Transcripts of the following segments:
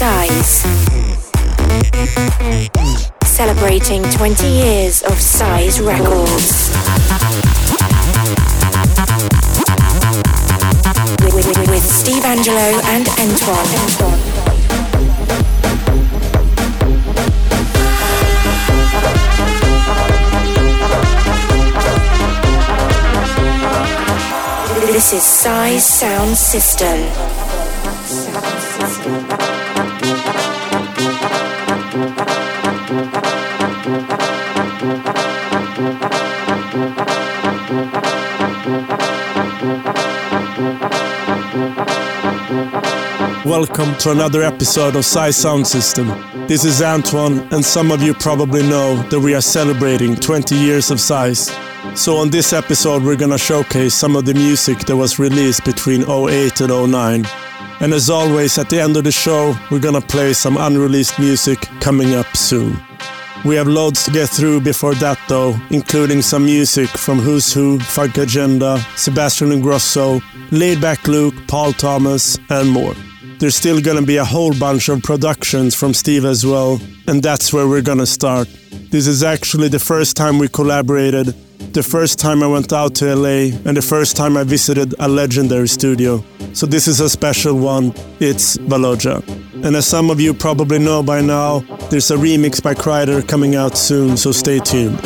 Size. Celebrating 20 years of Size Records. With, with, with Steve Angello and Antoine. This is Size Sound System. Welcome to another episode of Size Sound System. This is Antoine, and some of you probably know that we are celebrating 20 years of Size. So, on this episode, we're gonna showcase some of the music that was released between 08 and 09. And as always, at the end of the show, we're gonna play some unreleased music coming up soon. We have loads to get through before that though, including some music from Who's Who, Funkagenda, Sebastian Ingrosso, Laidback Luke, Paul Thomas, and more. There's still gonna be a whole bunch of productions from Steve as well, and that's where we're gonna start. This is actually the first time we collaborated, the first time I went out to LA, and the first time I visited a legendary studio. So this is a special one. It's Valodja. And as some of you probably know by now, there's a remix by Kryder coming out soon, so stay tuned.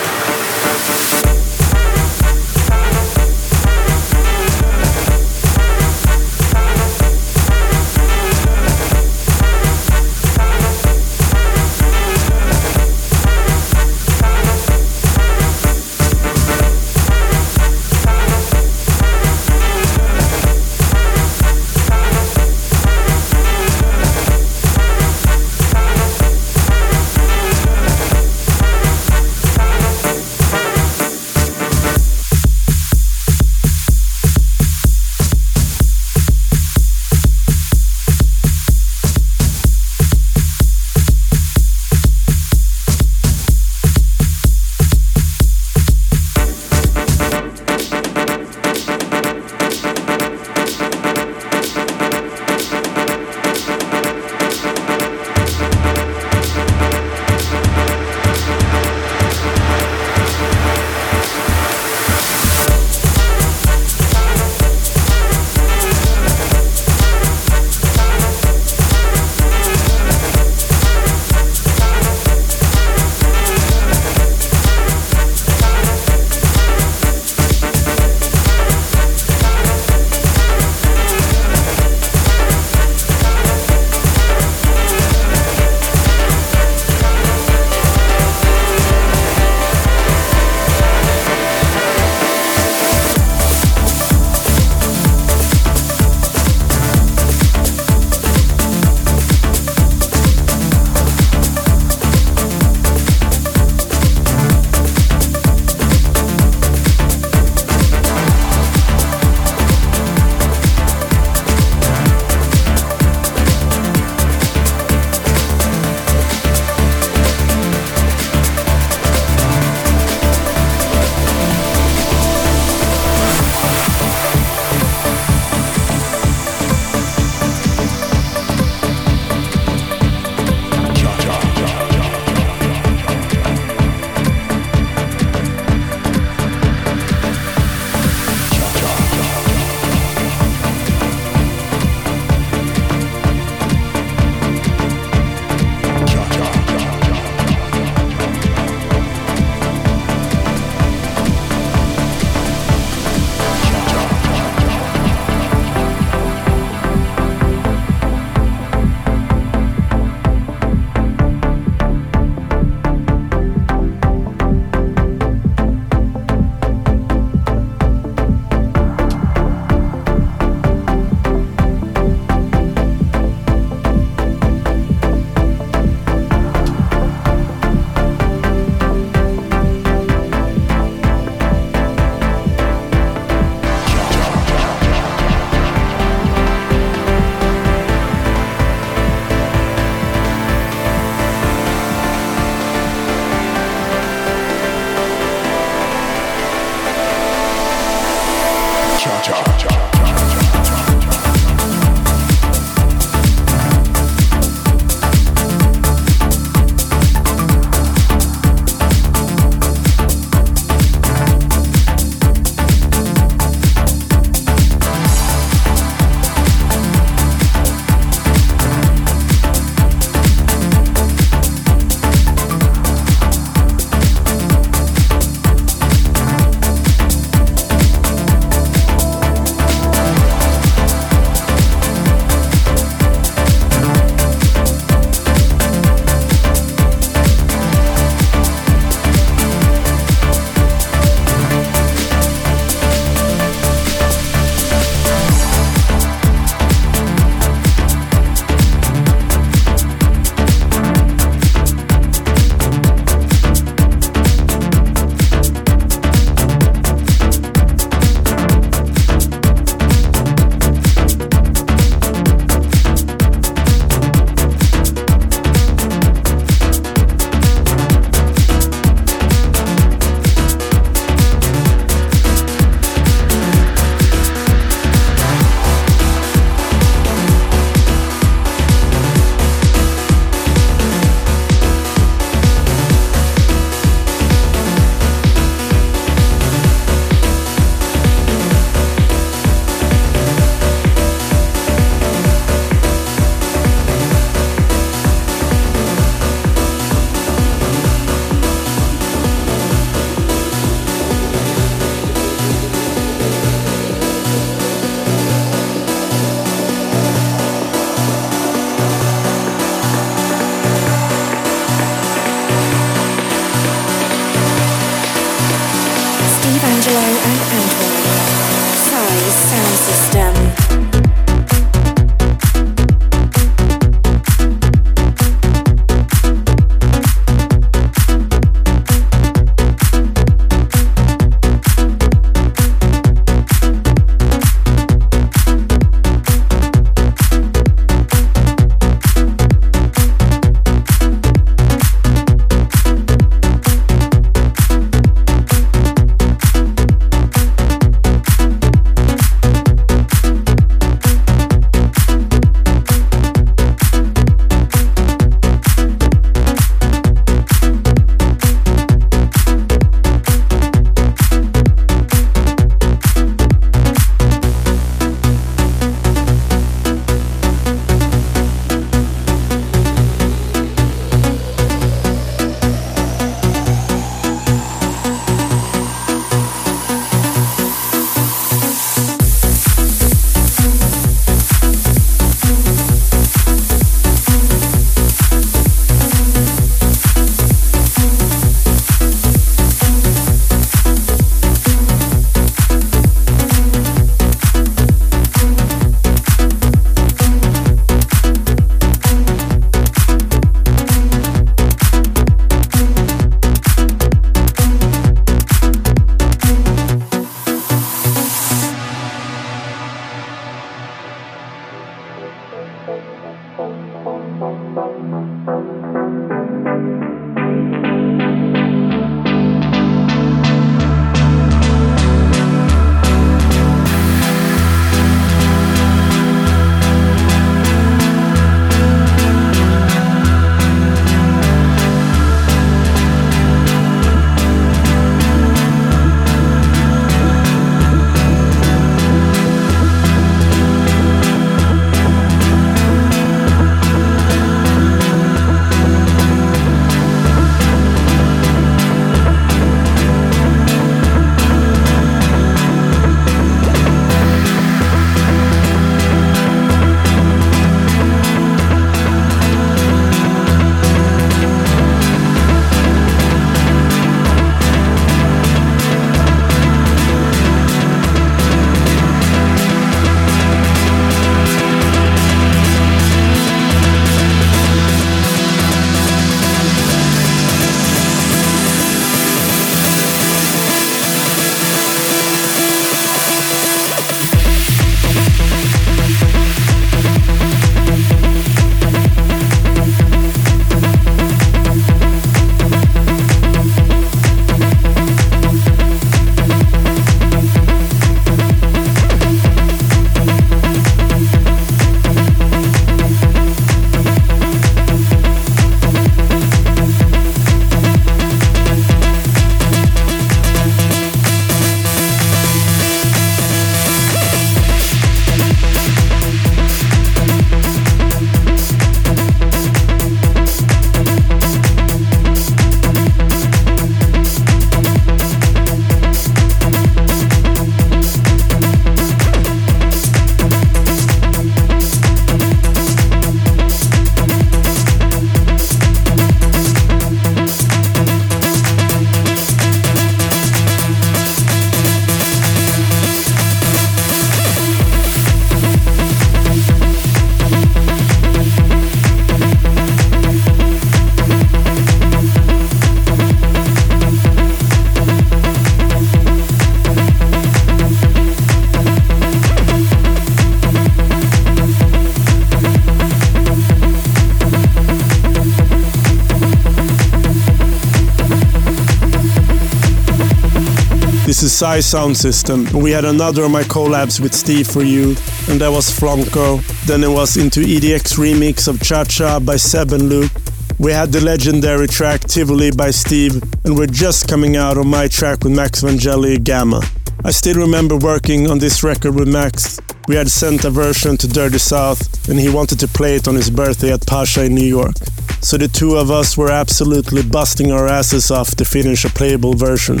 Size Sound System. We had another of my collabs with Steve for you, and that was Flonko. Then it was into EDX remix of Chaa Chaa by Seb and Luke. We had the legendary track Tivoli by Steve, and we're just coming out on my track with Max Vangeli, Gama. I still remember working on this record with Max. We had sent a version to Dirty South, and he wanted to play it on his birthday at Pacha in New York. So the two of us were absolutely busting our asses off to finish a playable version.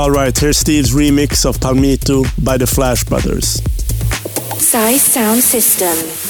Alright, here's Steve's remix of Palmito by the Flash Brothers. Size Sound System.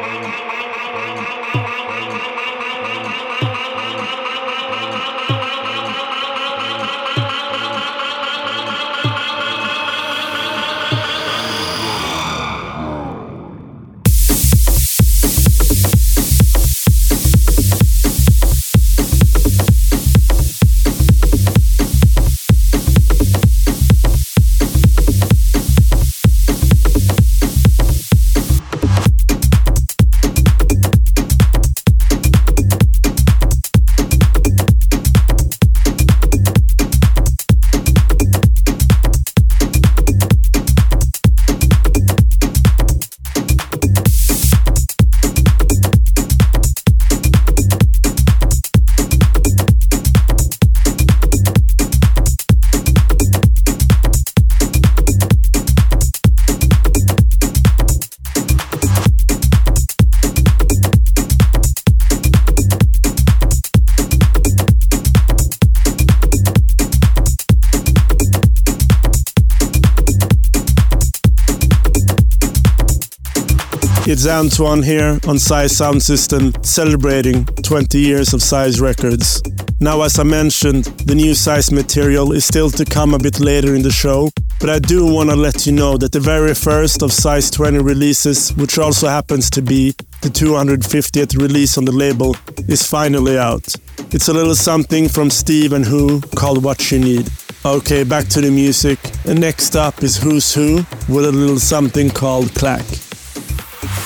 It's Antoine here on Size Sound System celebrating 20 years of Size Records. Now, as I mentioned, the new Size material is still to come a bit later in the show, but I do want to let you know that the very first of Size 20 releases, which also happens to be the 250th release on the label, is finally out. It's a little something from Steve and Who called What You Need. Okay, back to the music. And next up is Who's Who with a little something called Klack.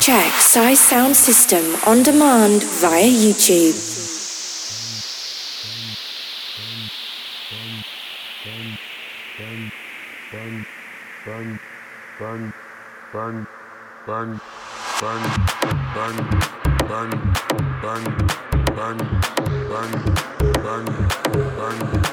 Check Size Sound System on demand via YouTube. Bang, bang, bang, bang, bang, bang.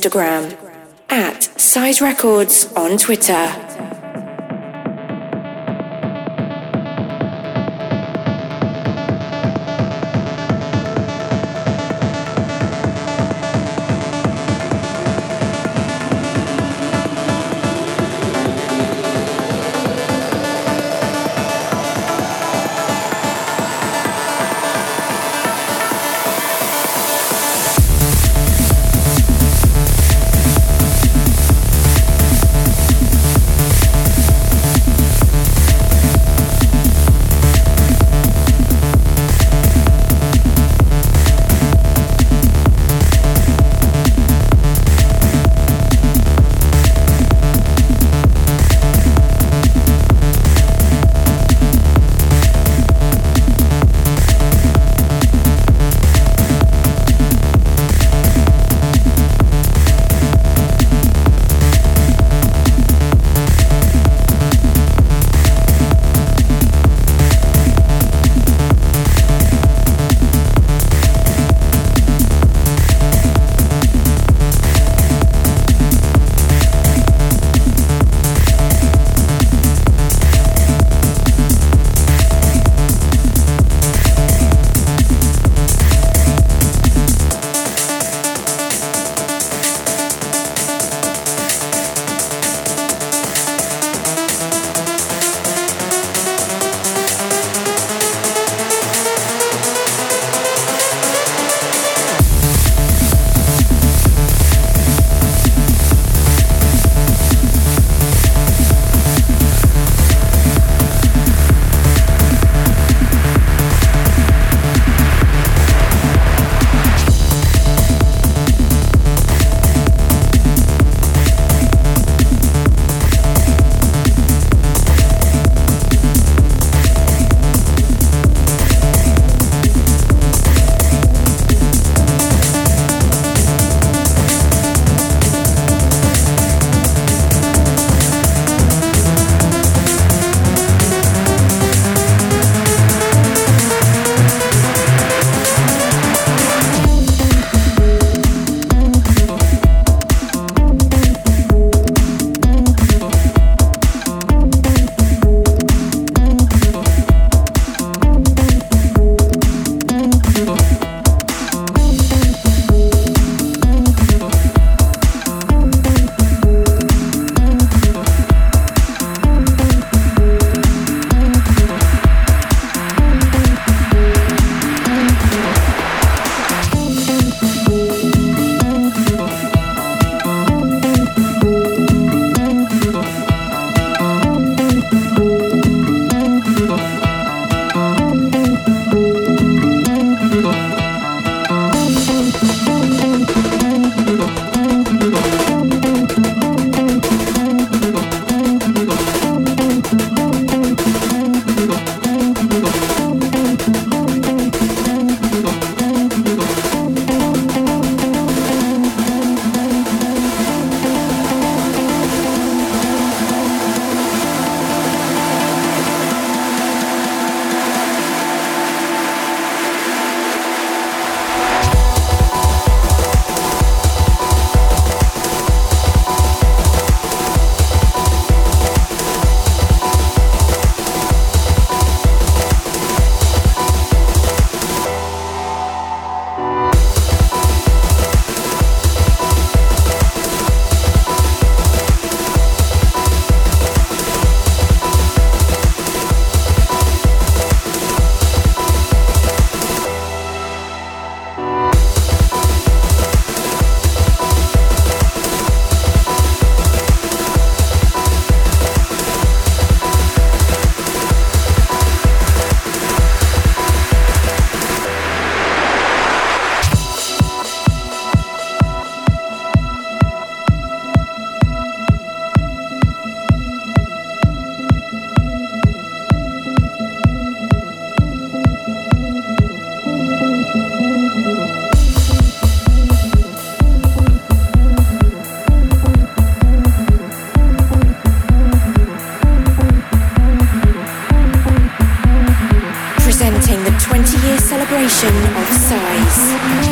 Instagram, at Size Records on Twitter.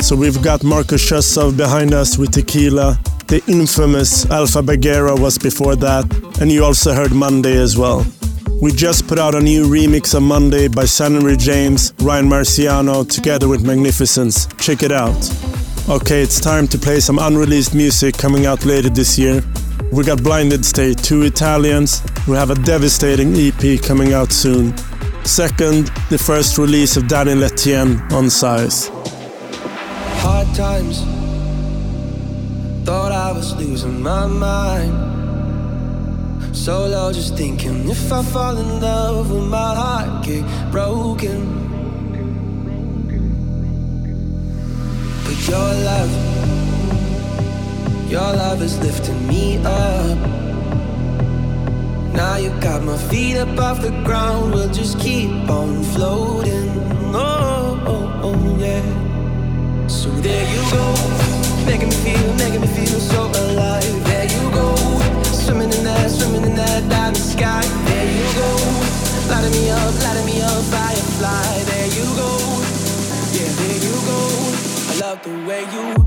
So we've got Marcus Schossow behind us with Tequila. The infamous Alpha Baguera was before that, and you also heard Monday as well. We just put out a new remix on Monday by Sunnery James, Ryan Marciano, together with Magnificence. Check it out. Okay, it's time to play some unreleased music coming out later this year. We got Blinded State, two Italians. We have a devastating EP coming out soon. Second, the first release of Daniel Etienne on Size. Hard times, thought I was losing my mind. Solo just thinking if I fall in love will my heart get broken? But your love Your love is lifting me up. Now you got my feet up off the ground We'll just keep on floating. Oh, oh, oh yeah So there you go Making me feel, making me feel so alive There you go Swimming in that, swimming in that diamond sky. There you go. Lighting me up, lighting me up, firefly. There you go. Yeah, there you go. I love the way you.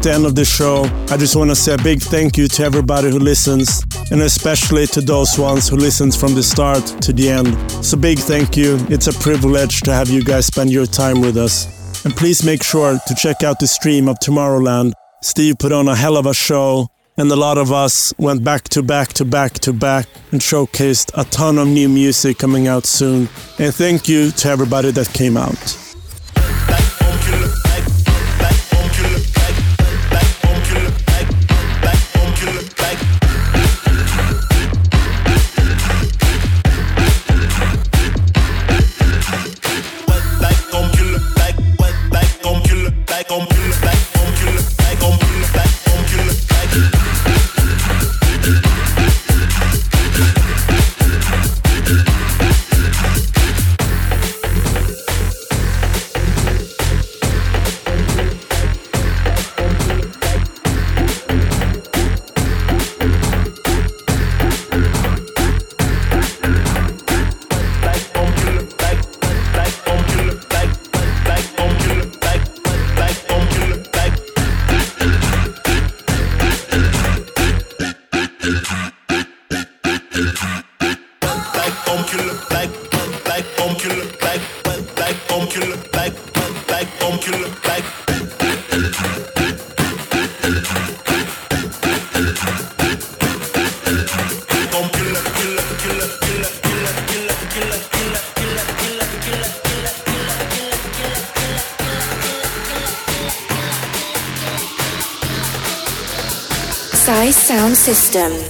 At the end of the show. I just want to say a big thank you to everybody who listens, and especially to those ones who listens from the start to the end. So big thank you. It's a privilege to have you guys spend your time with us. And please make sure to check out the stream of Tomorrowland. Steve put on a hell of a show, and a lot of us went back to back to back to back and showcased a ton of new music coming out soon. And thank you to everybody that came out. System.